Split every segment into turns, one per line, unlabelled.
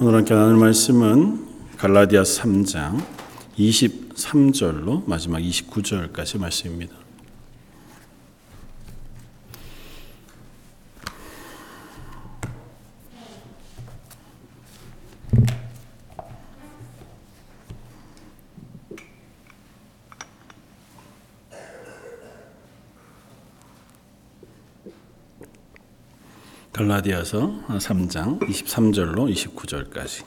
오늘 함께 나눌 말씀은 갈라디아 3장 23절로 마지막 29절까지 말씀입니다. 갈라디아서 3장 23절로 29절까지.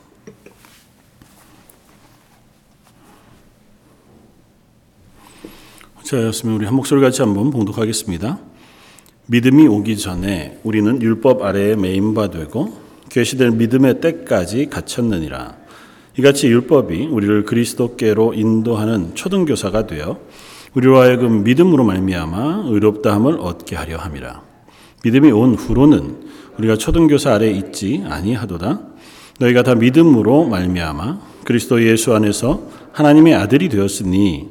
자, 였으면 우리 한 목소리 같이 한번 봉독하겠습니다. 믿음이 오기 전에 우리는 율법 아래에 매인 바 되고 계시될 믿음의 때까지 갇혔느니라. 이같이 율법이 우리를 그리스도께로 인도하는 초등교사가 되어 우리로 하여금 믿음으로 말미암아 의롭다함을 얻게 하려 함이라. 믿음이 온 후로는 우리가 초등교사 아래 있지 아니하도다. 너희가 다 믿음으로 말미암아 그리스도 예수 안에서 하나님의 아들이 되었으니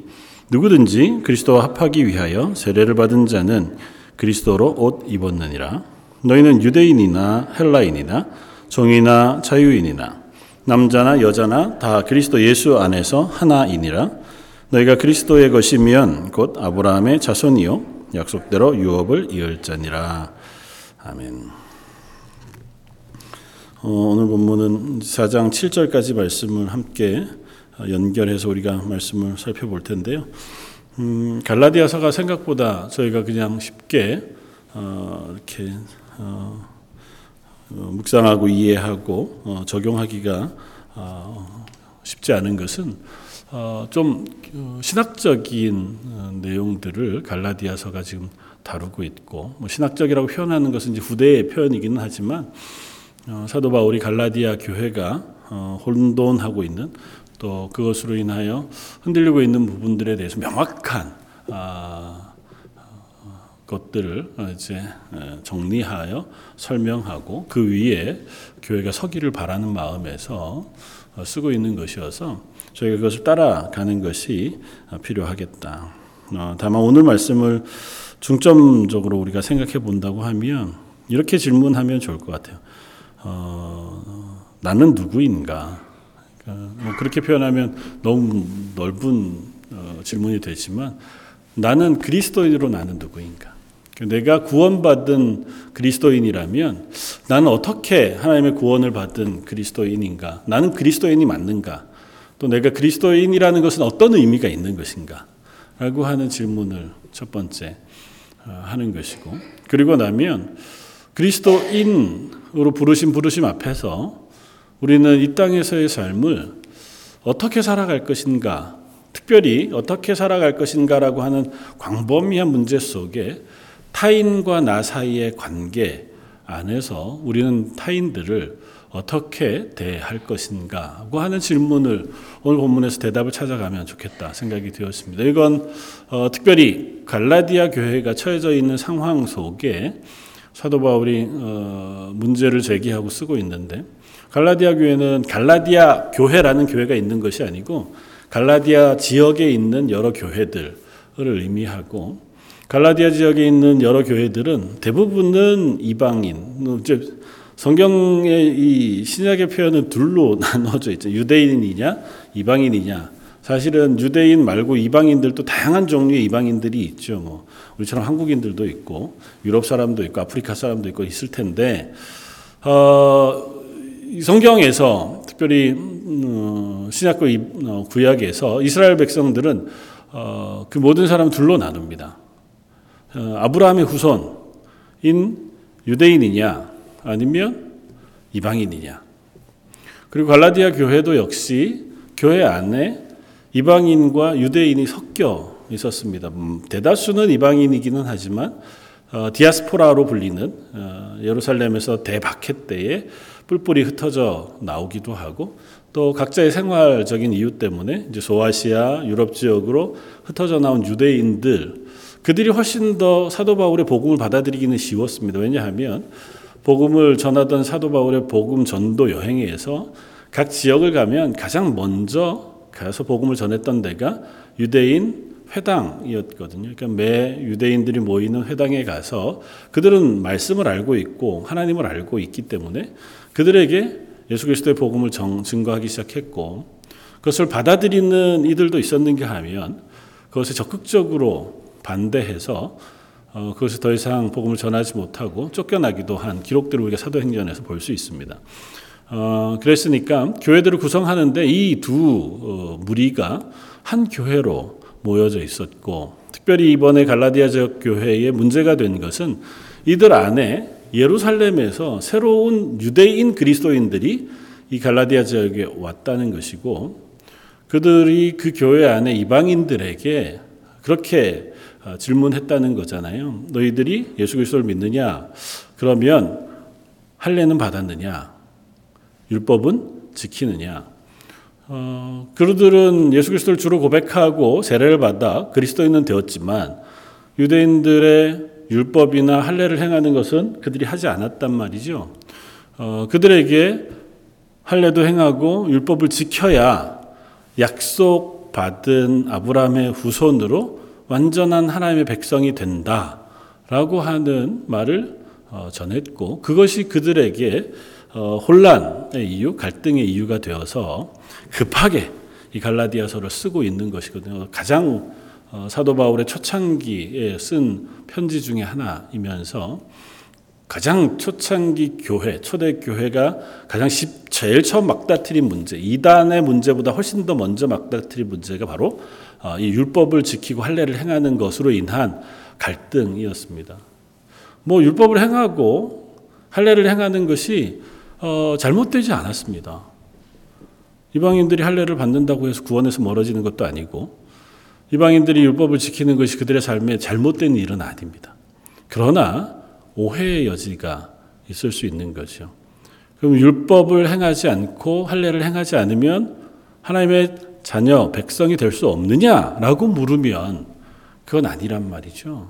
누구든지 그리스도와 합하기 위하여 세례를 받은 자는 그리스도로 옷 입었느니라. 너희는 유대인이나 헬라인이나 종이나 자유인이나 남자나 여자나 다 그리스도 예수 안에서 하나이니라. 너희가 그리스도의 것이면 곧 아브라함의 자손이요 약속대로 유업을 이을 자니라. 아멘. 어, 오늘 본문은 4장 7절까지 말씀을 함께 연결해서 우리가 말씀을 살펴볼 텐데요. 음, 갈라디아서가 생각보다 저희가 그냥 쉽게 어, 이렇게 어, 어 묵상하고 이해하고 어, 적용하기가 어, 쉽지 않은 것은 좀 신학적인 내용들을 갈라디아서가 지금 다루고 있고 뭐 신학적이라고 표현하는 것은 이제 후대의 표현이기는 하지만 사도 바울이 갈라디아 교회가 혼돈하고 있는 또 그것으로 인하여 흔들리고 있는 부분들에 대해서 명확한 아, 것들을 이제 정리하여 설명하고 그 위에 교회가 서기를 바라는 마음에서 쓰고 있는 것이어서 저희가 그것을 따라가는 것이 필요하겠다. 어, 다만 오늘 말씀을 중점적으로 우리가 생각해 본다고 하면 이렇게 질문하면 좋을 것 같아요. 어, 나는 누구인가? 그러니까 뭐 그렇게 표현하면 너무 넓은 어, 질문이 되지만 나는 그리스도인으로 나는 누구인가? 그러니까 내가 구원받은 그리스도인이라면 나는 어떻게 하나님의 구원을 받은 그리스도인인가? 나는 그리스도인이 맞는가? 또 내가 그리스도인이라는 것은 어떤 의미가 있는 것인가? 라고 하는 질문을 첫 번째 어, 하는 것이고 그리고 나면 그리스도인 으로 부르신 부르심 앞에서 우리는 이 땅에서의 삶을 어떻게 살아갈 것인가, 특별히 어떻게 살아갈 것인가라고 하는 광범위한 문제 속에 타인과 나 사이의 관계 안에서 우리는 타인들을 어떻게 대할 것인가고 하는 질문을 오늘 본문에서 대답을 찾아가면 좋겠다 생각이 되었습니다. 이건 어, 특별히 갈라디아 교회가 처해져 있는 상황 속에 사도 바울이 어, 문제를 제기하고 쓰고 있는데 갈라디아 교회는 갈라디아 교회라는 교회가 있는 것이 아니고 갈라디아 지역에 있는 여러 교회들을 의미하고 갈라디아 지역에 있는 여러 교회들은 대부분은 이방인. 이제 성경의 이 신약의 표현은 둘로 나눠져 있죠. 유대인이냐, 이방인이냐. 사실은 유대인 말고 이방인들도 다양한 종류의 이방인들이 있죠. 뭐 우리처럼 한국인들도 있고 유럽 사람도 있고 아프리카 사람도 있고 있을 텐데 어, 성경에서 특별히 어, 신약과 어, 구약에서 이스라엘 백성들은 어, 그 모든 사람 둘로 나눕니다. 아브라함의 후손인 유대인이냐 아니면 이방인이냐. 그리고 갈라디아 교회도 역시 교회 안에 이방인과 유대인이 섞여 있었습니다. 음, 대다수는 이방인이기는 하지만 디아스포라로 불리는 예루살렘에서 대박해 때에 뿔뿔이 흩어져 나오기도 하고 또 각자의 생활적인 이유 때문에 이제 소아시아 유럽 지역으로 흩어져 나온 유대인들 그들이 훨씬 더 사도 바울의 복음을 받아들이기는 쉬웠습니다. 왜냐하면 복음을 전하던 사도 바울의 복음 전도 여행에서 각 지역을 가면 가장 먼저 가서 복음을 전했던 데가 유대인 회당이었거든요. 그러니까 매 유대인들이 모이는 회당에 가서 그들은 말씀을 알고 있고 하나님을 알고 있기 때문에 그들에게 예수 그리스도의 복음을 정, 증거하기 시작했고 그것을 받아들이는 이들도 있었는가 하면 그것에 적극적으로 반대해서 어, 그것을 더 이상 복음을 전하지 못하고 쫓겨나기도 한 기록들을 우리가 사도행전에서 볼 수 있습니다. 어, 그랬으니까 교회들을 구성하는데 이두 어, 무리가 한 교회로 모여져 있었고 특별히 이번에 갈라디아 지역 교회에 문제가 된 것은 이들 안에 예루살렘에서 새로운 유대인 그리스도인들이 이 갈라디아 지역에 왔다는 것이고 그들이 그 교회 안에 이방인들에게 그렇게 어, 질문했다는 거잖아요. 너희들이 예수 그리스도를 믿느냐? 그러면 할례는 받았느냐? 율법은 지키느냐? 어, 그들은 예수 그리스도를 주로 고백하고 세례를 받아 그리스도인은 되었지만 유대인들의 율법이나 할례를 행하는 것은 그들이 하지 않았단 말이죠. 어, 그들에게 할례도 행하고 율법을 지켜야 약속 받은 아브라함의 후손으로 완전한 하나님의 백성이 된다라고 하는 말을 어, 전했고 그것이 그들에게 어, 혼란의 이유, 갈등의 이유가 되어서 급하게 이 갈라디아서를 쓰고 있는 것이거든요. 가장 어, 사도 바울의 초창기에 쓴 편지 중에 하나이면서 가장 초창기 교회, 초대 교회가 가장 제일 처음 막다트린 문제, 이단의 문제보다 훨씬 더 먼저 막다트린 문제가 바로 어, 이 율법을 지키고 할례를 행하는 것으로 인한 갈등이었습니다. 뭐 율법을 행하고 할례를 행하는 것이 어, 잘못되지 않았습니다. 이방인들이 할례를 받는다고 해서 구원에서 멀어지는 것도 아니고 이방인들이 율법을 지키는 것이 그들의 삶에 잘못된 일은 아닙니다. 그러나 오해의 여지가 있을 수 있는 거죠. 그럼 율법을 행하지 않고 할례를 행하지 않으면 하나님의 자녀 백성이 될 수 없느냐라고 물으면 그건 아니란 말이죠.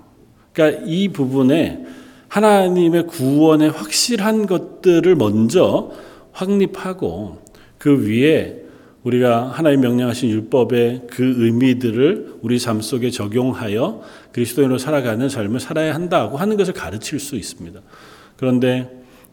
그러니까 이 부분에 하나님의 구원의 확실한 것들을 먼저 확립하고 그 위에 우리가 하나님 명령하신 율법의 그 의미들을 우리 삶 속에 적용하여 그리스도인으로 살아가는 삶을 살아야 한다고 하는 것을 가르칠 수 있습니다. 그런데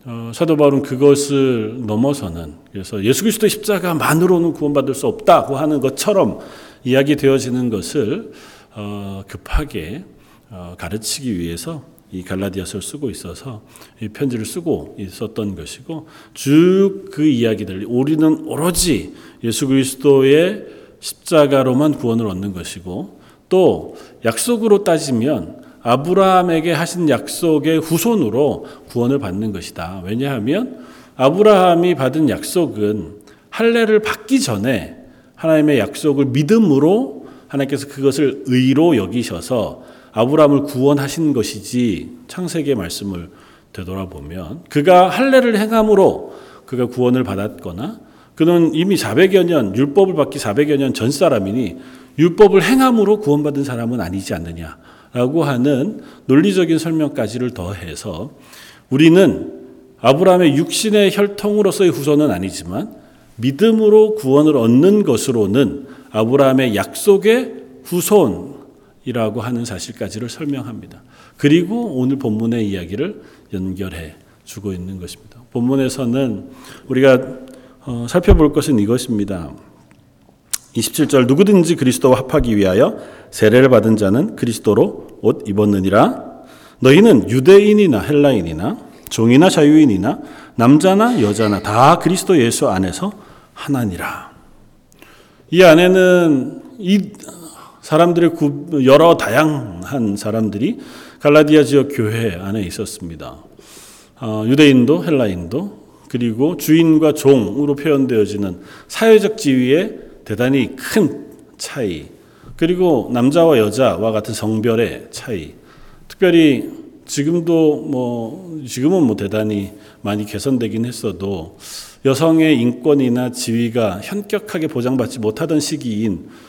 어, 사도 바울은 그것을 넘어서는 그래서 예수 그리스도 십자가만으로는 구원받을 수 없다고 하는 것처럼 이야기되어지는 것을 어, 급하게 어, 가르치기 위해서 이 갈라디아서를 쓰고 있어서 이 편지를 쓰고 있었던 것이고 쭉 그 이야기들 우리는 오로지 예수 그리스도의 십자가로만 구원을 얻는 것이고 또 약속으로 따지면 아브라함에게 하신 약속의 후손으로 구원을 받는 것이다. 왜냐하면 아브라함이 받은 약속은 할례를 받기 전에 하나님의 약속을 믿음으로 하나님께서 그것을 의로 여기셔서 아브라함을 구원하신 것이지 창세기의 말씀을 되돌아보면 그가 할례를 행함으로 그가 구원을 받았거나 그는 이미 400여 년 율법을 받기 400여 년 전 사람이니 율법을 행함으로 구원받은 사람은 아니지 않느냐라고 하는 논리적인 설명까지를 더해서 우리는 아브라함의 육신의 혈통으로서의 후손은 아니지만 믿음으로 구원을 얻는 것으로는 아브라함의 약속의 후손 이라고 하는 사실까지를 설명합니다. 그리고 오늘 본문의 이야기를 연결해 주고 있는 것입니다. 본문에서는 우리가 어, 살펴볼 것은 이것입니다. 27절 누구든지 그리스도와 합하기 위하여 세례를 받은 자는 그리스도로 옷 입었느니라 너희는 유대인이나 헬라인이나 종이나 자유인이나 남자나 여자나 다 그리스도 예수 안에서 하나니라. 이 안에는 이 사람들의 여러 다양한 사람들이 갈라디아 지역 교회 안에 있었습니다. 어, 유대인도 헬라인도 그리고 주인과 종으로 표현되어지는 사회적 지위의 대단히 큰 차이 그리고 남자와 여자와 같은 성별의 차이 특별히 지금도 뭐 지금은 뭐 대단히 많이 개선되긴 했어도 여성의 인권이나 지위가 현격하게 보장받지 못하던 시기인 어,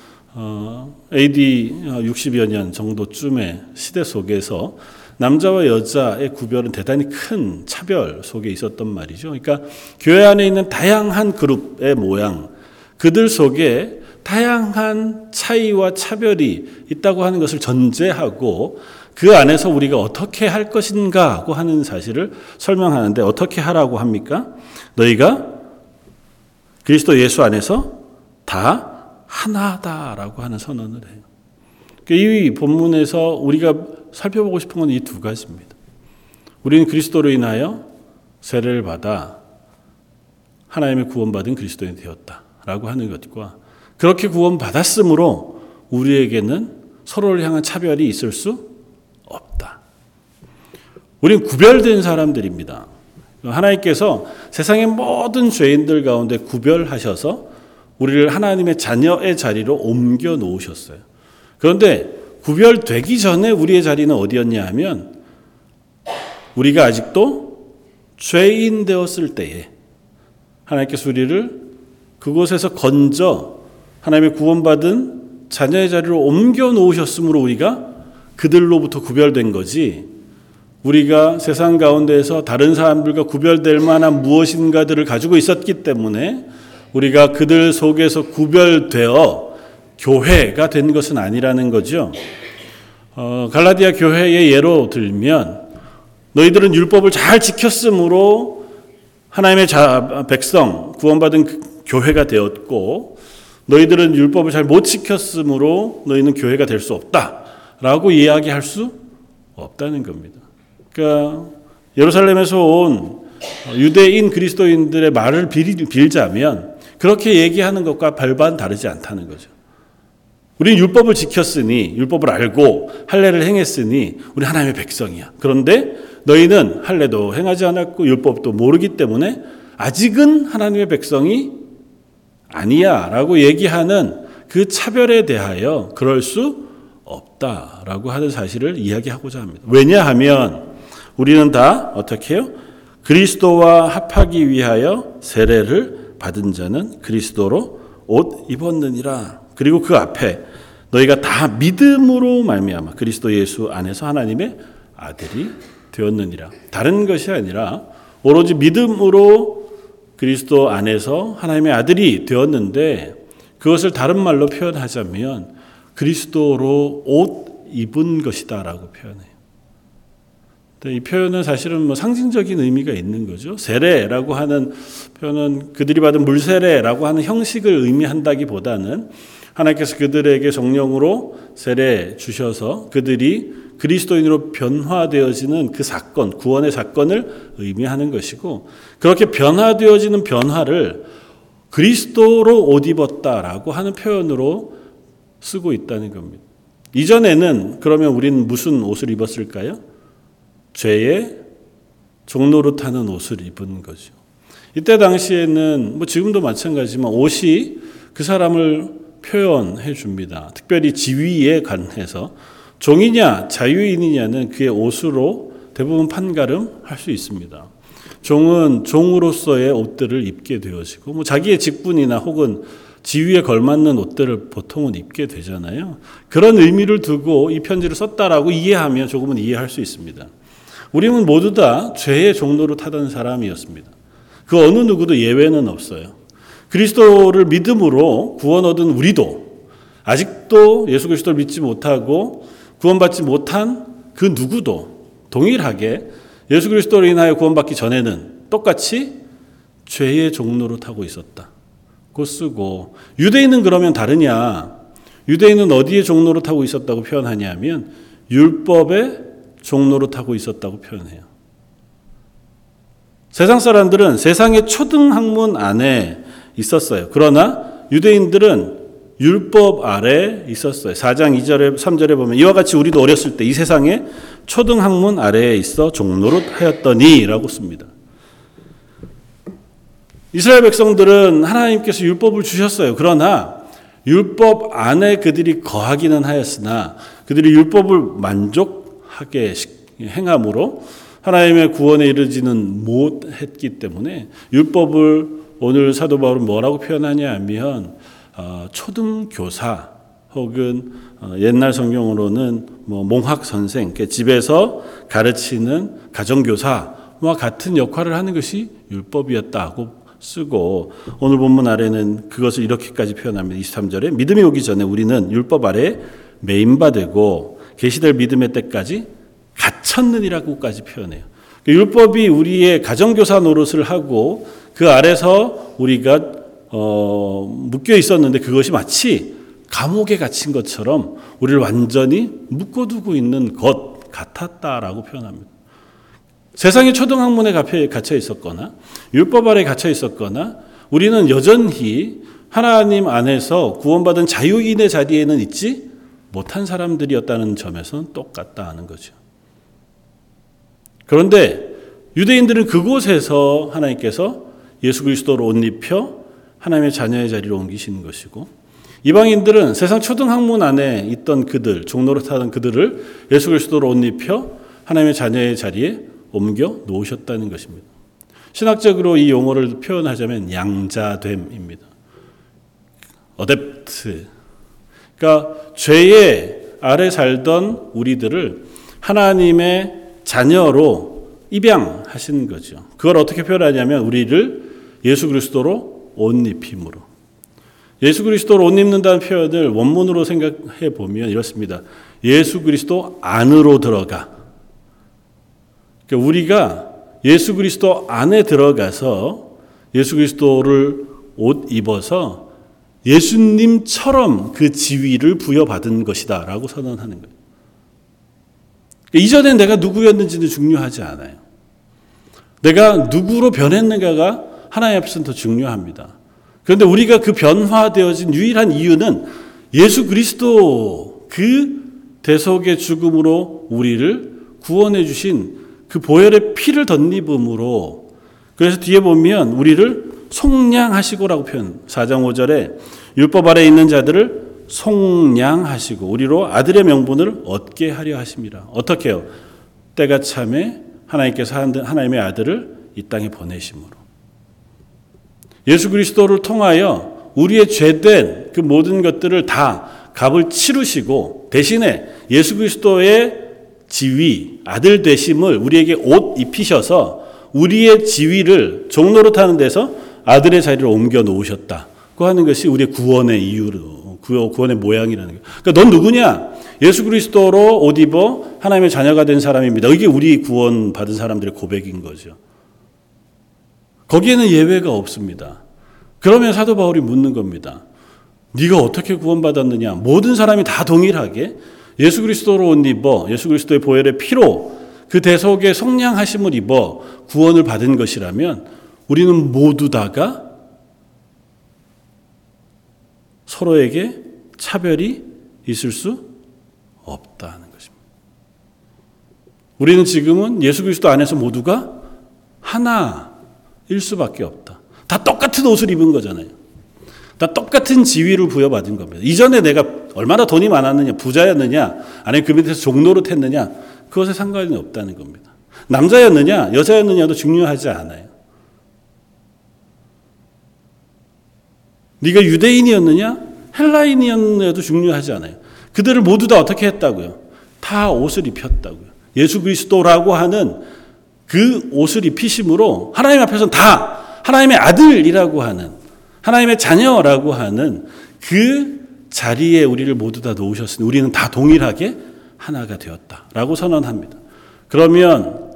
AD 60여 년 정도쯤의 시대 속에서 남자와 여자의 구별은 대단히 큰 차별 속에 있었던 말이죠. 그러니까 교회 안에 있는 다양한 그룹의 모양, 그들 속에 다양한 차이와 차별이 있다고 하는 것을 전제하고 그 안에서 우리가 어떻게 할 것인가 하고 하는 사실을 설명하는데 어떻게 하라고 합니까? 너희가 그리스도 예수 안에서 다 하나다라고 하는 선언을 해요. 그러니까 이 본문에서 우리가 살펴보고 싶은 건 이 두 가지입니다. 우리는 그리스도로 인하여 세례를 받아 하나님의 구원받은 그리스도인이 되었다라고 하는 것과 그렇게 구원받았으므로 우리에게는 서로를 향한 차별이 있을 수 없다. 우리는 구별된 사람들입니다. 하나님께서 세상의 모든 죄인들 가운데 구별하셔서 우리를 하나님의 자녀의 자리로 옮겨 놓으셨어요. 그런데 구별되기 전에 우리의 자리는 어디였냐 하면 우리가 아직도 죄인 되었을 때에 하나님께서 우리를 그곳에서 건져 하나님의 구원받은 자녀의 자리로 옮겨 놓으셨으므로 우리가 그들로부터 구별된 거지. 우리가 세상 가운데에서 다른 사람들과 구별될 만한 무엇인가들을 가지고 있었기 때문에 우리가 그들 속에서 구별되어 교회가 된 것은 아니라는 거죠. 어, 갈라디아 교회의 예로 들면 너희들은 율법을 잘 지켰으므로 하나님의 자, 백성 구원받은 그 교회가 되었고 너희들은 율법을 잘 못 지켰으므로 너희는 교회가 될 수 없다라고 이야기할 수 없다는 겁니다. 그러니까 예루살렘에서 온 유대인 그리스도인들의 말을 빌자면 그렇게 얘기하는 것과 별반 다르지 않다는 거죠. 우리는 율법을 지켰으니 율법을 알고 할례를 행했으니 우리 하나님의 백성이야. 그런데 너희는 할례도 행하지 않았고 율법도 모르기 때문에 아직은 하나님의 백성이 아니야라고 얘기하는 그 차별에 대하여 그럴 수 없다라고 하는 사실을 이야기하고자 합니다. 왜냐하면 우리는 다 어떻게 해요? 그리스도와 합하기 위하여 세례를 받은 자는 그리스도로 옷 입었느니라. 그리고 그 앞에 너희가 다 믿음으로 말미암아 그리스도 예수 안에서 하나님의 아들이 되었느니라. 다른 것이 아니라 오로지 믿음으로 그리스도 안에서 하나님의 아들이 되었는데 그것을 다른 말로 표현하자면 그리스도로 옷 입은 것이다라고 표현해요. 이 표현은 사실은 뭐 상징적인 의미가 있는 거죠. 세례라고 하는 표현은 그들이 받은 물세례라고 하는 형식을 의미한다기보다는 하나님께서 그들에게 정령으로 세례 주셔서 그들이 그리스도인으로 변화되어지는 그 사건, 구원의 사건을 의미하는 것이고 그렇게 변화되어지는 변화를 그리스도로 옷 입었다라고 하는 표현으로 쓰고 있다는 겁니다. 이전에는 그러면 우리는 무슨 옷을 입었을까요? 죄의 종로로 타는 옷을 입은 거죠. 이때 당시에는 뭐 지금도 마찬가지지만 옷이 그 사람을 표현해 줍니다. 특별히 지위에 관해서 종이냐 자유인이냐는 그의 옷으로 대부분 판가름할 수 있습니다. 종은 종으로서의 옷들을 입게 되어지고 뭐 자기의 직분이나 혹은 지위에 걸맞는 옷들을 보통은 입게 되잖아요. 그런 의미를 두고 이 편지를 썼다라고 이해하면 조금은 이해할 수 있습니다. 우리는 모두 다 죄의 종로로 타던 사람이었습니다. 그 어느 누구도 예외는 없어요. 그리스도를 믿음으로 구원 얻은 우리도 아직도 예수 그리스도를 믿지 못하고 구원받지 못한 그 누구도 동일하게 예수 그리스도로 인하여 구원받기 전에는 똑같이 죄의 종로로 타고 있었다. 고 쓰고 유대인은 그러면 다르냐? 유대인은 어디에 종로로 타고 있었다고 표현하냐면 율법의 종로로 타고 있었다고 표현해요. 세상 사람들은 세상의 초등 학문 안에 있었어요. 그러나 유대인들은 율법 아래 있었어요. 4장 2절에 3절에 보면 이와 같이 우리도 어렸을 때 이 세상에 초등 학문 아래에 있어 종로로 하였더니라고 씁니다. 이스라엘 백성들은 하나님께서 율법을 주셨어요. 그러나 율법 안에 그들이 거하기는 하였으나 그들이 율법을 만족 하게 행함으로 하나님의 구원에 이르지는 못했기 때문에 율법을 오늘 사도 바울은 뭐라고 표현하냐 하면 어, 초등 교사 혹은 어, 옛날 성경으로는 뭐 몽학 선생, 집에서 가르치는 가정 교사와 같은 역할을 하는 것이 율법이었다고 쓰고 오늘 본문 아래는 그것을 이렇게까지 표현합니다. 23절에 믿음이 오기 전에 우리는 율법 아래 메인바되고 계시될 믿음의 때까지 갇혔느니라고까지 표현해요. 율법이 우리의 가정교사 노릇을 하고 그 아래서 우리가 어, 묶여 있었는데 그것이 마치 감옥에 갇힌 것처럼 우리를 완전히 묶어두고 있는 것 같았다라고 표현합니다. 세상의 초등학문에 갇혀 있었거나 율법 아래 갇혀 있었거나 우리는 여전히 하나님 안에서 구원받은 자유인의 자리에는 있지 못한 사람들이었다는 점에서는 똑같다 하는 거죠. 그런데 유대인들은 그곳에서 하나님께서 예수 그리스도로 옷 입혀 하나님의 자녀의 자리로 옮기시는 것이고 이방인들은 세상 초등학문 안에 있던 그들, 종로로 타던 그들을 예수 그리스도로 옷 입혀 하나님의 자녀의 자리에 옮겨 놓으셨다는 것입니다. 신학적으로 이 용어를 표현하자면 양자됨입니다. 어댑트. 그러니까 죄의 아래 살던 우리들을 하나님의 자녀로 입양하신 거죠. 그걸 어떻게 표현하냐면 우리를 예수 그리스도로 옷 입힘으로. 예수 그리스도로 옷 입는다는 표현을 원문으로 생각해 보면 이렇습니다. 예수 그리스도 안으로 들어가. 그러니까 우리가 예수 그리스도 안에 들어가서 예수 그리스도를 옷 입어서 예수님처럼 그 지위를 부여받은 것이다 라고 선언하는 거예요. 그러니까 이전에 내가 누구였는지는 중요하지 않아요. 내가 누구로 변했는가가 하나님 앞에서는 더 중요합니다. 그런데 우리가 그 변화되어진 유일한 이유는 예수 그리스도 그 대속의 죽음으로 우리를 구원해 주신 그 보혈의 피를 덧입음으로 그래서 뒤에 보면 우리를 속량하시고라고 표현 4장 5절에 율법 아래 있는 자들을 속량하시고 우리로 아들의 명분을 얻게 하려 하십니다. 어떻게 요? 때가 참에 하나님께서 하나님의 아들을 이 땅에 보내심으로 예수 그리스도를 통하여 우리의 죄된 그 모든 것들을 다 값을 치르시고 대신에 예수 그리스도의 지위, 아들 되심을 우리에게 옷 입히셔서 우리의 지위를 종로로 타는 데서 아들의 자리를 옮겨 놓으셨다고 하는 것이 우리의 구원의 이유로 구원의 모양이라는 거예요. 그러니까 넌 누구냐? 예수 그리스도로 옷 입어 하나님의 자녀가 된 사람입니다. 이게 우리 구원 받은 사람들의 고백인 거죠. 거기에는 예외가 없습니다. 그러면 사도 바울이 묻는 겁니다. 네가 어떻게 구원받았느냐? 모든 사람이 다 동일하게 예수 그리스도로 옷 입어 예수 그리스도의 보혈의 피로 그 대속의 속량하심을 입어 구원을 받은 것이라면 우리는 모두 다가 서로에게 차별이 있을 수 없다는 것입니다. 우리는 지금은 예수 그리스도 안에서 모두가 하나일 수밖에 없다. 다 똑같은 옷을 입은 거잖아요. 다 똑같은 지위를 부여받은 겁니다. 이전에 내가 얼마나 돈이 많았느냐, 부자였느냐, 아니면 그 밑에서 종로로 했느냐, 그것에 상관이 없다는 겁니다. 남자였느냐, 여자였느냐도 중요하지 않아요. 네가 유대인이었느냐, 헬라인이었느냐도 중요하지 않아요. 그들을 모두 다 어떻게 했다고요? 다 옷을 입혔다고요. 예수 그리스도라고 하는 그 옷을 입히심으로 하나님 앞에서는 다 하나님의 아들이라고 하는 하나님의 자녀라고 하는 그 자리에 우리를 모두 다 놓으셨으니 우리는 다 동일하게 하나가 되었다라고 선언합니다. 그러면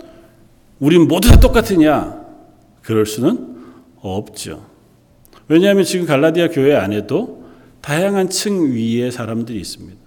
우린 모두 다 똑같으냐? 그럴 수는 없죠. 왜냐하면 지금 갈라디아 교회 안에도 다양한 층 위의 사람들이 있습니다.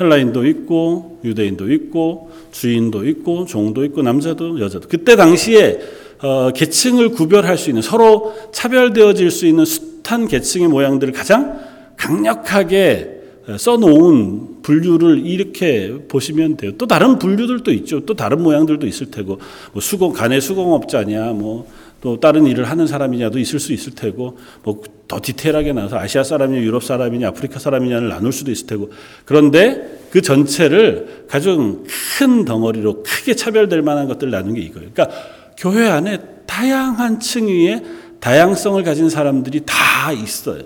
헬라인도 있고 유대인도 있고 주인도 있고 종도 있고 남자도 여자도 그때 당시에 어, 계층을 구별할 수 있는 서로 차별되어질 수 있는 숱한 계층의 모양들을 가장 강력하게 써놓은 분류를 이렇게 보시면 돼요. 또 다른 분류들도 있죠. 또 다른 모양들도 있을 테고, 뭐 수공 간의 수공업자냐, 뭐 또 다른 일을 하는 사람이냐도 있을 수 있을 테고, 뭐 더 디테일하게 나눠서 아시아 사람이냐, 유럽 사람이냐, 아프리카 사람이냐를 나눌 수도 있을 테고, 그런데 그 전체를 가장 큰 덩어리로 크게 차별될 만한 것들을 나눈 게 이거예요. 그러니까 교회 안에 다양한 층위의 다양성을 가진 사람들이 다 있어요.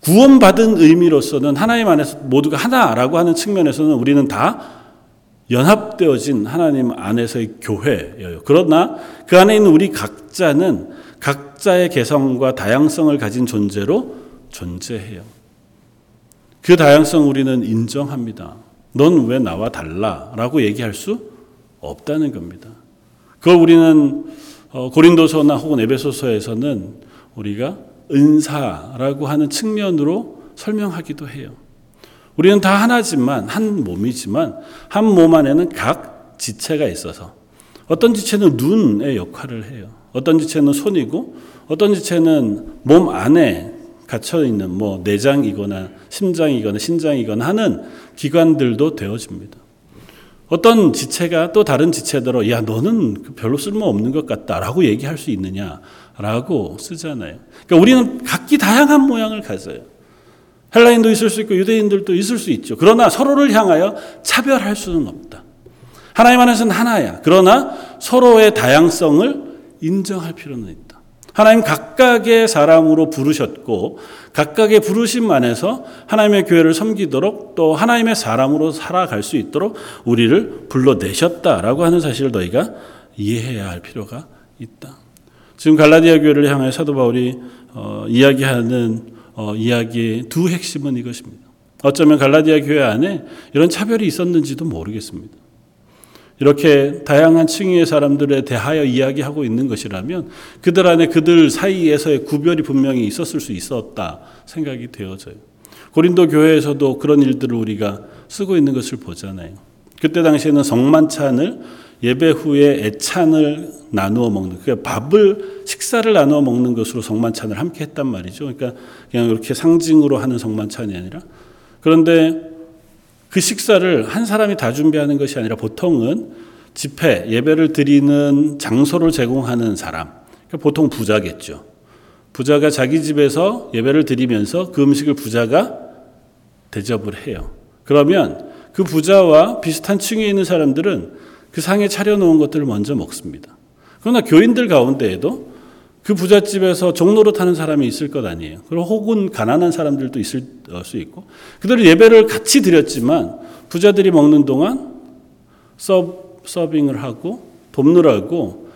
구원받은 의미로서는 하나님 안에서 모두가 하나라고 하는 측면에서는 우리는 다 연합되어진 하나님 안에서의 교회예요. 그러나 그 안에 있는 우리 각자는 각자의 개성과 다양성을 가진 존재로 존재해요. 그 다양성 우리는 인정합니다. 넌 왜 나와 달라? 라고 얘기할 수 없다는 겁니다. 그걸 우리는 어, 고린도서나 혹은 에베소서에서는 우리가 은사라고 하는 측면으로 설명하기도 해요. 우리는 다 하나지만 한 몸이지만 한 몸 안에는 각 지체가 있어서 어떤 지체는 눈의 역할을 해요. 어떤 지체는 손이고 어떤 지체는 몸 안에 갇혀 있는 뭐 내장이거나 심장이거나 신장이거나 하는 기관들도 되어집니다. 어떤 지체가 또 다른 지체대로 야 너는 별로 쓸모 없는 것 같다라고 얘기할 수 있느냐라고 쓰잖아요. 그러니까 우리는 각기 다양한 모양을 가져요. 헬라인도 있을 수 있고 유대인들도 있을 수 있죠. 그러나 서로를 향하여 차별할 수는 없다. 하나님 안에서는 하나야. 그러나 서로의 다양성을 인정할 필요는 있다. 하나님 각각의 사람으로 부르셨고 각각의 부르심 안에서 하나님의 교회를 섬기도록 또 하나님의 사람으로 살아갈 수 있도록 우리를 불러내셨다라고 하는 사실을 너희가 이해해야 할 필요가 있다. 지금 갈라디아 교회를 향해 사도 바울이 어, 이야기하는 어, 이야기의 두 핵심은 이것입니다. 어쩌면 갈라디아 교회 안에 이런 차별이 있었는지도 모르겠습니다. 이렇게 다양한 층의 사람들에 대하여 이야기하고 있는 것이라면 그들 안에 그들 사이에서의 구별이 분명히 있었을 수 있었다 생각이 되어져요. 고린도 교회에서도 그런 일들을 우리가 쓰고 있는 것을 보잖아요. 그때 당시에는 성만찬을 예배 후에 애찬을 나누어 먹는, 그 밥을 식사를 나누어 먹는 것으로 성만찬을 함께 했단 말이죠. 그러니까 그냥 이렇게 상징으로 하는 성만찬이 아니라 그런데 그 식사를 한 사람이 다 준비하는 것이 아니라 보통은 집회, 예배를 드리는 장소를 제공하는 사람, 그러니까 보통 부자겠죠. 부자가 자기 집에서 예배를 드리면서 그 음식을 부자가 대접을 해요. 그러면 그 부자와 비슷한 층에 있는 사람들은 그 상에 차려놓은 것들을 먼저 먹습니다. 그러나 교인들 가운데에도 그 부잣집에서 종로로 타는 사람이 있을 것 아니에요. 그리고 혹은 가난한 사람들도 있을 수 있고 그들은 예배를 같이 드렸지만 부자들이 먹는 동안 서, 서빙을 하고 돕느라고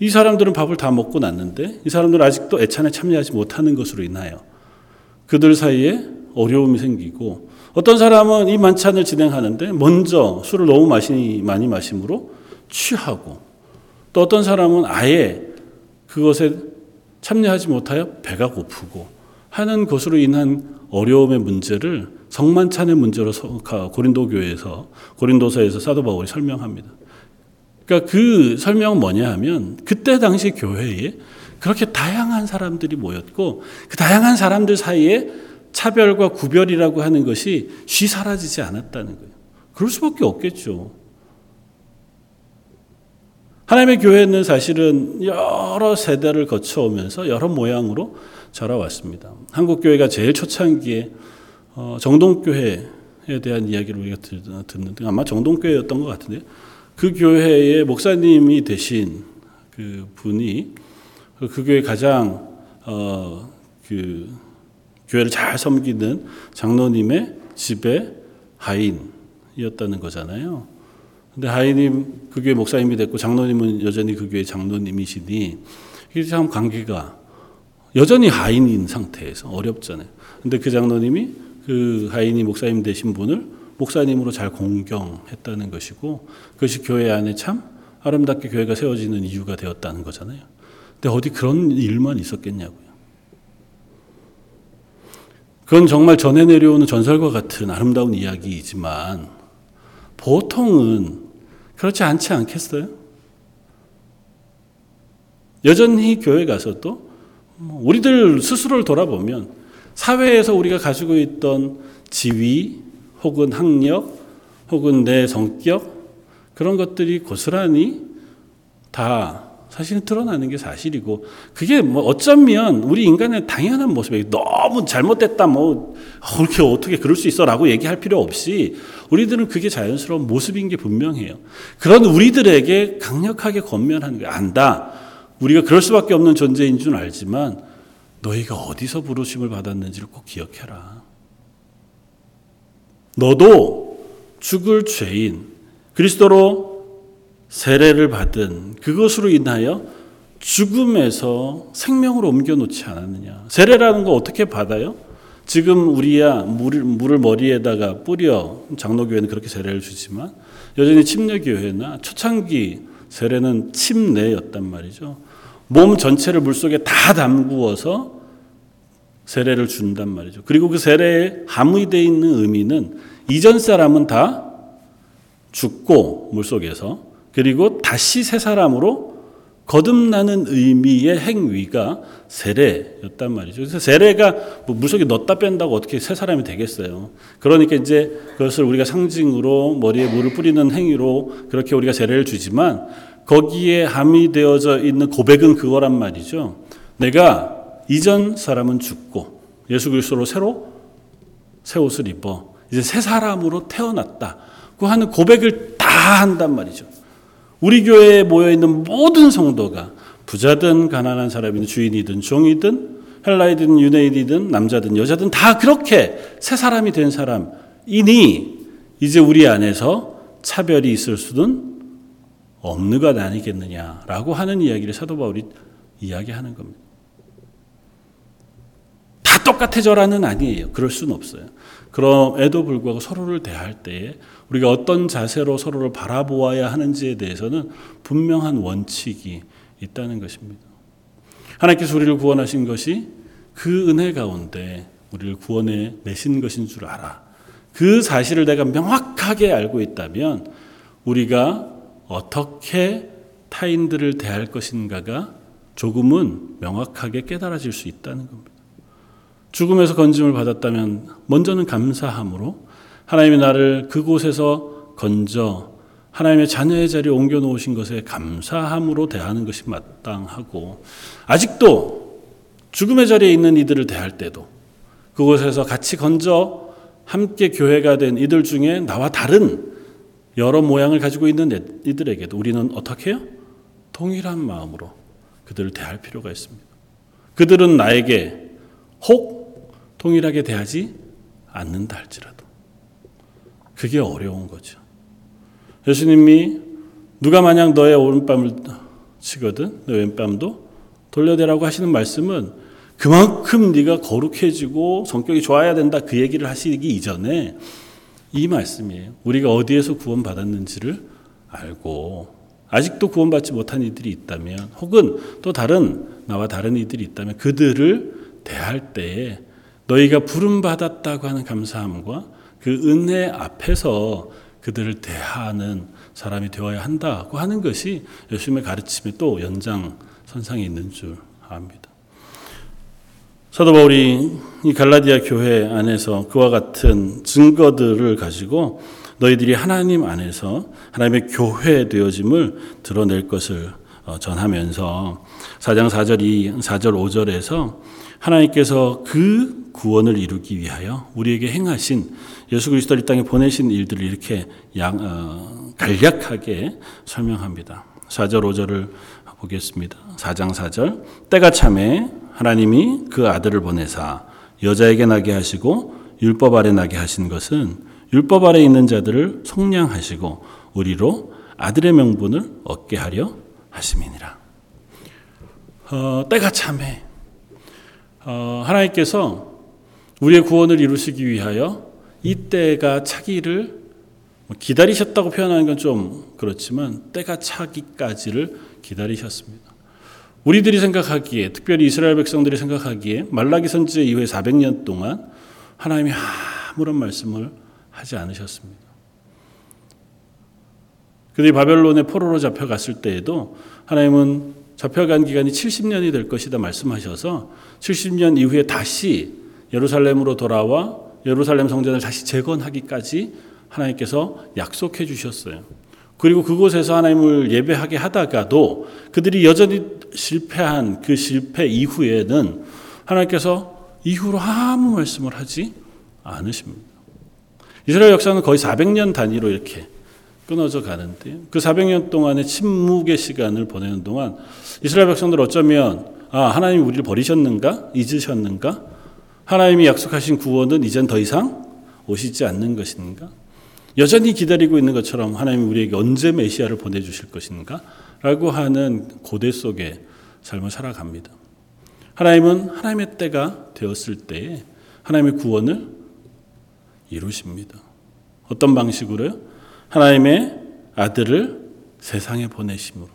이 사람들은 밥을 다 먹고 났는데 이 사람들은 아직도 애찬에 참여하지 못하는 것으로 인하여 그들 사이에 어려움이 생기고 어떤 사람은 이 만찬을 진행하는데 먼저 술을 너무 마시, 많이 마심으로 취하고 또 어떤 사람은 아예 그것에 참여하지 못하여 배가 고프고 하는 것으로 인한 어려움의 문제를 성만찬의 문제로 고린도 교회에서 고린도서에서 사도 바울이 설명합니다. 그러니까 그 설명은 뭐냐 하면 그때 당시 교회에 그렇게 다양한 사람들이 모였고 그 다양한 사람들 사이에 차별과 구별이라고 하는 것이 쉬 사라지지 않았다는 거예요. 그럴 수밖에 없겠죠. 하나님의 교회는 사실은 여러 세대를 거쳐오면서 여러 모양으로 자라왔습니다. 한국 교회가 제일 초창기에 어, 정동교회에 대한 이야기를 우리가 듣는데 아마 정동교회였던 것 같은데 그 교회의 목사님이 되신 그 분이 그 교회 가장 어, 그 교회를 잘 섬기는 장로님의 집의 하인이었다는 거잖아요. 근데 하이님 그 교회 목사님이 됐고 장로님은 여전히 그 교회 장로님이시니 이게 참 관계가 여전히 하인인 상태에서 어렵잖아요. 근데 그 장로님이 그 하인이 목사님 되신 분을 목사님으로 잘 공경했다는 것이고 그것이 교회 안에 참 아름답게 교회가 세워지는 이유가 되었다는 거잖아요. 근데 어디 그런 일만 있었겠냐고요. 그건 정말 전해 내려오는 전설과 같은 아름다운 이야기이지만 보통은 그렇지 않지 않겠어요? 여전히 교회 가서도 뭐 우리들 스스로를 돌아보면 사회에서 우리가 가지고 있던 지위 혹은 학력 혹은 내 성격 그런 것들이 고스란히 다 사실은 드러나는 게 사실이고 그게 뭐 어쩌면 우리 인간의 당연한 모습이 너무 잘못됐다 뭐 그렇게 어떻게 그럴 수 있어라고 얘기할 필요 없이 우리들은 그게 자연스러운 모습인 게 분명해요. 그런 우리들에게 강력하게 권면하는 게 안다. 우리가 그럴 수밖에 없는 존재인 줄 알지만 너희가 어디서 부르심을 받았는지를 꼭 기억해라. 너도 죽을 죄인 그리스도로 세례를 받은 그것으로 인하여 죽음에서 생명으로 옮겨 놓지 않았느냐. 세례라는 거 어떻게 받아요? 지금 우리야 물을, 물을 머리에다가 뿌려 장로교회는 그렇게 세례를 주지만 여전히 침례교회나 초창기 세례는 침례였단 말이죠. 몸 전체를 물속에 다 담구어서 세례를 준단 말이죠. 그리고 그 세례에 함의되어 있는 의미는 이전 사람은 다 죽고 물속에서 그리고 다시 새 사람으로 거듭나는 의미의 행위가 세례였단 말이죠. 그래서 세례가 뭐 물속에 넣었다 뺀다고 어떻게 새 사람이 되겠어요. 그러니까 이제 그것을 우리가 상징으로 머리에 물을 뿌리는 행위로 그렇게 우리가 세례를 주지만 거기에 함의되어져 있는 고백은 그거란 말이죠. 내가 이전 사람은 죽고 예수 그리스도로 새로 새 옷을 입어 이제 새 사람으로 태어났다고 하는 고백을 다 한단 말이죠. 우리 교회에 모여 있는 모든 성도가 부자든 가난한 사람이든 주인이든 종이든 헬라이든 유네이든 남자든 여자든 다 그렇게 새 사람이 된 사람이니 이제 우리 안에서 차별이 있을 수는 없는 것 아니겠느냐라고 하는 이야기를 사도 바울이 이야기하는 겁니다. 다 똑같아져라는 아니에요. 그럴 수는 없어요. 그럼에도 불구하고 서로를 대할 때에 우리가 어떤 자세로 서로를 바라보아야 하는지에 대해서는 분명한 원칙이 있다는 것입니다. 하나님께서 우리를 구원하신 것이 그 은혜 가운데 우리를 구원해 내신 것인 줄 알아. 그 사실을 내가 명확하게 알고 있다면 우리가 어떻게 타인들을 대할 것인가가 조금은 명확하게 깨달아질 수 있다는 겁니다. 죽음에서 건짐을 받았다면 먼저는 감사함으로 하나님이 나를 그곳에서 건져 하나님의 자녀의 자리에 옮겨 놓으신 것에 감사함으로 대하는 것이 마땅하고 아직도 죽음의 자리에 있는 이들을 대할 때도 그곳에서 같이 건져 함께 교회가 된 이들 중에 나와 다른 여러 모양을 가지고 있는 이들에게도 우리는 어떻게 해요? 동일한 마음으로 그들을 대할 필요가 있습니다. 그들은 나에게 혹 동일하게 대하지 않는다 할지라도 그게 어려운 거죠. 예수님이 누가 만약 너의 오른밤을 치거든 너 왼밤도 돌려대라고 하시는 말씀은 그만큼 네가 거룩해지고 성격이 좋아야 된다 그 얘기를 하시기 이전에 이 말씀이에요. 우리가 어디에서 구원받았는지를 알고 아직도 구원받지 못한 이들이 있다면 혹은 또 다른 나와 다른 이들이 있다면 그들을 대할 때에 너희가 부름 받았다고 하는 감사함과 그 은혜 앞에서 그들을 대하는 사람이 되어야 한다고 하는 것이 예수님의 가르침의 또 연장선상에 있는 줄 압니다. 사도 바울이 이 갈라디아 교회 안에서 그와 같은 증거들을 가지고 너희들이 하나님 안에서 하나님의 교회 되어짐을 드러낼 것을 어, 전하면서 4장 4절 4절 5절에서 하나님께서 그 구원을 이루기 위하여 우리에게 행하신 예수 그리스도를 이 땅에 보내신 일들을 이렇게 양, 어, 간략하게 설명합니다. 4절 5절을 보겠습니다. 4장 4절 때가 참에 하나님이 그 아들을 보내사 여자에게 나게 하시고 율법 아래 나게 하신 것은 율법 아래 있는 자들을 속량하시고 우리로 아들의 명분을 얻게 하려 하심이니라. 어, 때가 참해. 어, 하나님께서 우리의 구원을 이루시기 위하여 이 때가 차기를 뭐 기다리셨다고 표현하는 건 좀 그렇지만 때가 차기까지를 기다리셨습니다. 우리들이 생각하기에 특별히 이스라엘 백성들이 생각하기에 말라기 선지 이후에 400년 동안 하나님이 아무런 말씀을 하지 않으셨습니다. 그들이 바벨론의 포로로 잡혀갔을 때에도 하나님은 잡혀간 기간이 70년이 될 것이다 말씀하셔서 70년 이후에 다시 예루살렘으로 돌아와 예루살렘 성전을 다시 재건하기까지 하나님께서 약속해 주셨어요. 그리고 그곳에서 하나님을 예배하게 하다가도 그들이 여전히 실패한 그 실패 이후에는 하나님께서 이후로 아무 말씀을 하지 않으십니다. 이스라엘 역사는 거의 400년 단위로 이렇게 끊어져 가는데 그 400년 동안의 침묵의 시간을 보내는 동안 이스라엘 백성들 어쩌면 아 하나님 우리를 버리셨는가 잊으셨는가 하나님이 약속하신 구원은 이젠 더 이상 오시지 않는 것인가 여전히 기다리고 있는 것처럼 하나님이 우리에게 언제 메시아를 보내주실 것인가? 라고 하는 고대 속에 삶을 살아갑니다. 하나님은 하나님의 때가 되었을 때에 하나님의 구원을 이루십니다. 어떤 방식으로요? 하나님의 아들을 세상에 보내심으로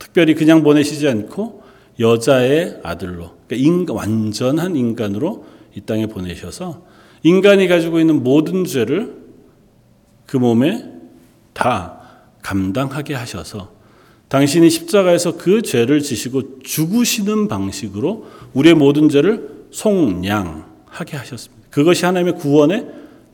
특별히 그냥 보내시지 않고 여자의 아들로 그러니까 인간, 완전한 인간으로 이 땅에 보내셔서 인간이 가지고 있는 모든 죄를 그 몸에 다 감당하게 하셔서 당신이 십자가에서 그 죄를 지시고 죽으시는 방식으로 우리의 모든 죄를 속량하게 하셨습니다. 그것이 하나님의 구원의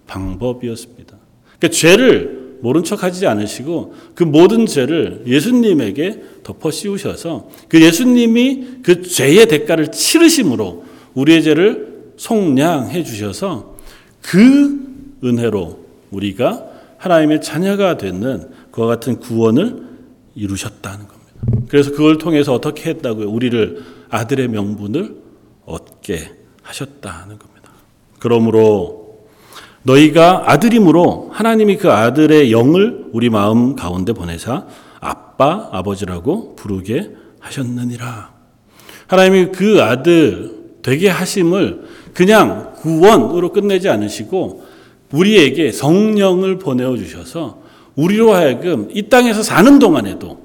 방법이었습니다. 그러니까 죄를 모른 척 하지 않으시고 그 모든 죄를 예수님에게 덮어 씌우셔서 그 예수님이 그 죄의 대가를 치르심으로 우리의 죄를 속량해 주셔서 그 은혜로 우리가 하나님의 자녀가 되는 그와 같은 구원을 이루셨다는 겁니다. 그래서 그걸 통해서 어떻게 했다고요? 우리를 아들의 명분을 얻게 하셨다는 겁니다. 그러므로 너희가 아들임으로 하나님이 그 아들의 영을 우리 마음 가운데 보내사 아빠, 아버지라고 부르게 하셨느니라. 하나님이 그 아들 되게 하심을 그냥 구원으로 끝내지 않으시고 우리에게 성령을 보내어 주셔서 우리로 하여금 이 땅에서 사는 동안에도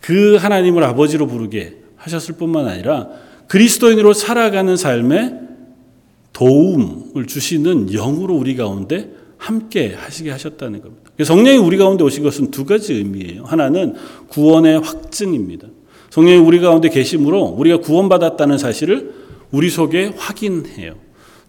그 하나님을 아버지로 부르게 하셨을 뿐만 아니라 그리스도인으로 살아가는 삶에 도움을 주시는 영으로 우리 가운데 함께 하시게 하셨다는 겁니다. 성령이 우리 가운데 오신 것은 두 가지 의미예요. 하나는 구원의 확증입니다. 성령이 우리 가운데 계심으로 우리가 구원받았다는 사실을 우리 속에 확인해요.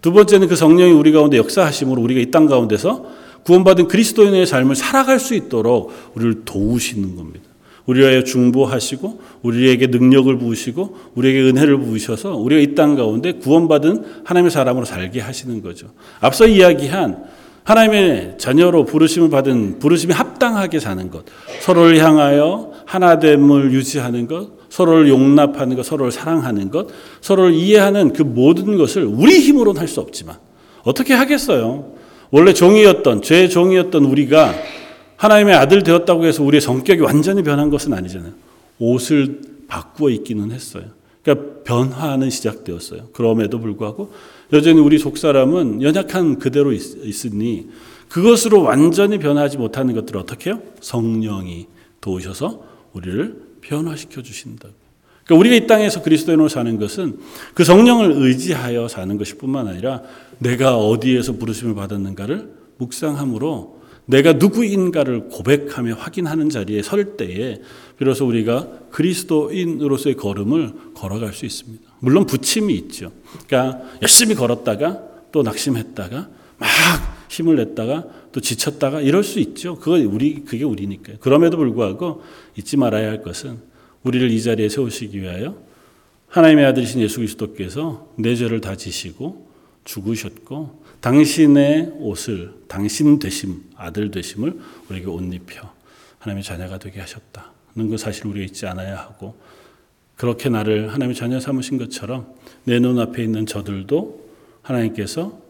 두 번째는 그 성령이 우리 가운데 역사하심으로 우리가 이 땅 가운데서 구원받은 그리스도인의 삶을 살아갈 수 있도록 우리를 도우시는 겁니다. 우리와의 중보하시고 우리에게 능력을 부으시고 우리에게 은혜를 부으셔서 우리가 이 땅 가운데 구원받은 하나님의 사람으로 살게 하시는 거죠. 앞서 이야기한 하나님의 자녀로 부르심을 받은 부르심이 합당하게 사는 것, 서로를 향하여 하나됨을 유지하는 것, 서로를 용납하는 것, 서로를 사랑하는 것, 서로를 이해하는 그 모든 것을 우리 힘으로는 할 수 없지만 어떻게 하겠어요? 원래 종이었던 죄의 종이었던 우리가 하나님의 아들 되었다고 해서 우리의 성격이 완전히 변한 것은 아니잖아요. 옷을 바꾸어 입기는 했어요. 그러니까 변화는 시작되었어요. 그럼에도 불구하고 여전히 우리 속 사람은 연약한 그대로 있, 으니 그것으로 완전히 변하지 못하는 것들을 어떻게 해요? 성령이 도우셔서 우리를 변화시켜 주신다. 그러니까 우리가 이 땅에서 그리스도인으로 사는 것은 그 성령을 의지하여 사는 것일 뿐만 아니라 내가 어디에서 부르심을 받았는가를 묵상함으로 내가 누구인가를 고백하며 확인하는 자리에 설 때에 비로소 우리가 그리스도인으로서의 걸음을 걸어갈 수 있습니다. 물론 부침이 있죠. 그러니까 열심히 걸었다가 또 낙심했다가 막 힘을 냈다가 또 지쳤다가 이럴 수 있죠. 그거 우리 그게 우리니까요. 그럼에도 불구하고 잊지 말아야 할 것은 우리를 이 자리에 세우시기 위하여 하나님의 아들이신 예수 그리스도께서 내 죄를 다 지시고 죽으셨고 당신의 옷을 당신 되심 아들 되심을 우리에게 옷 입혀 하나님의 자녀가 되게 하셨다는 그 사실 우리가 잊지 않아야 하고 그렇게 나를 하나님의 자녀 삼으신 것처럼 내 눈앞에 있는 저들도 하나님께서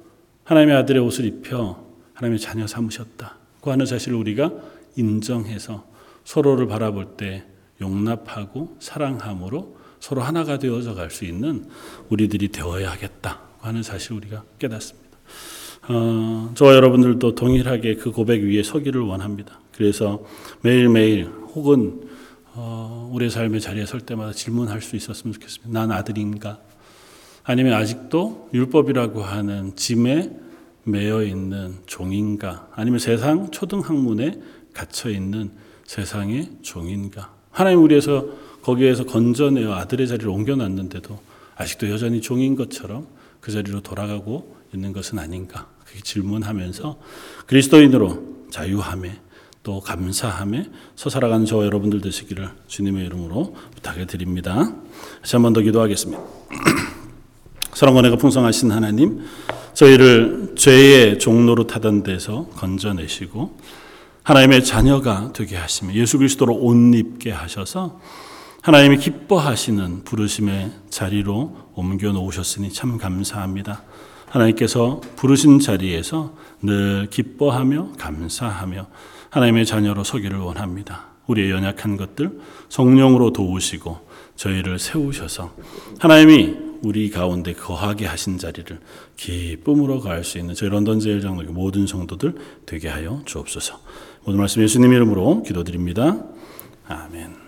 하나님의 아들의 옷을 입혀 하나님의 자녀 삼으셨다고 하는 사실을 우리가 인정해서 서로를 바라볼 때 용납하고 사랑함으로 서로 하나가 되어져 갈 수 있는 우리들이 되어야 하겠다고 하는 사실 우리가 깨닫습니다. 어, 저와 여러분들도 동일하게 그 고백 위에 서기를 원합니다. 그래서 매일매일 혹은 어, 우리의 삶의 자리에 설 때마다 질문할 수 있었으면 좋겠습니다. 난 아들인가? 아니면 아직도 율법이라고 하는 짐에 매여 있는 종인가? 아니면 세상 초등학문에 갇혀 있는 세상의 종인가? 하나님 우리에서 거기에서 건져내어 아들의 자리를 옮겨놨는데도 아직도 여전히 종인 것처럼 그 자리로 돌아가고 있는 것은 아닌가? 그렇게 질문하면서 그리스도인으로 자유함에 또 감사함에 서살아가는 저와 여러분들 되시기를 주님의 이름으로 부탁을 드립니다. 다시 한 번 더 기도하겠습니다. 사랑과 내가 풍성하신 하나님, 저희를 죄의 종로로 타던 데서 건져내시고 하나님의 자녀가 되게 하시며 예수 그리스도로 옷 입게 하셔서 하나님이 기뻐하시는 부르심의 자리로 옮겨 놓으셨으니 참 감사합니다. 하나님께서 부르신 자리에서 늘 기뻐하며 감사하며 하나님의 자녀로 서기를 원합니다. 우리의 연약한 것들 성령으로 도우시고 저희를 세우셔서 하나님이 우리 가운데 거하게 하신 자리를 기쁨으로 갈수 있는 저희 런던 제일장로 모든 성도들 되게 하여 주옵소서. 오늘 말씀 예수님 이름으로 기도드립니다. 아멘.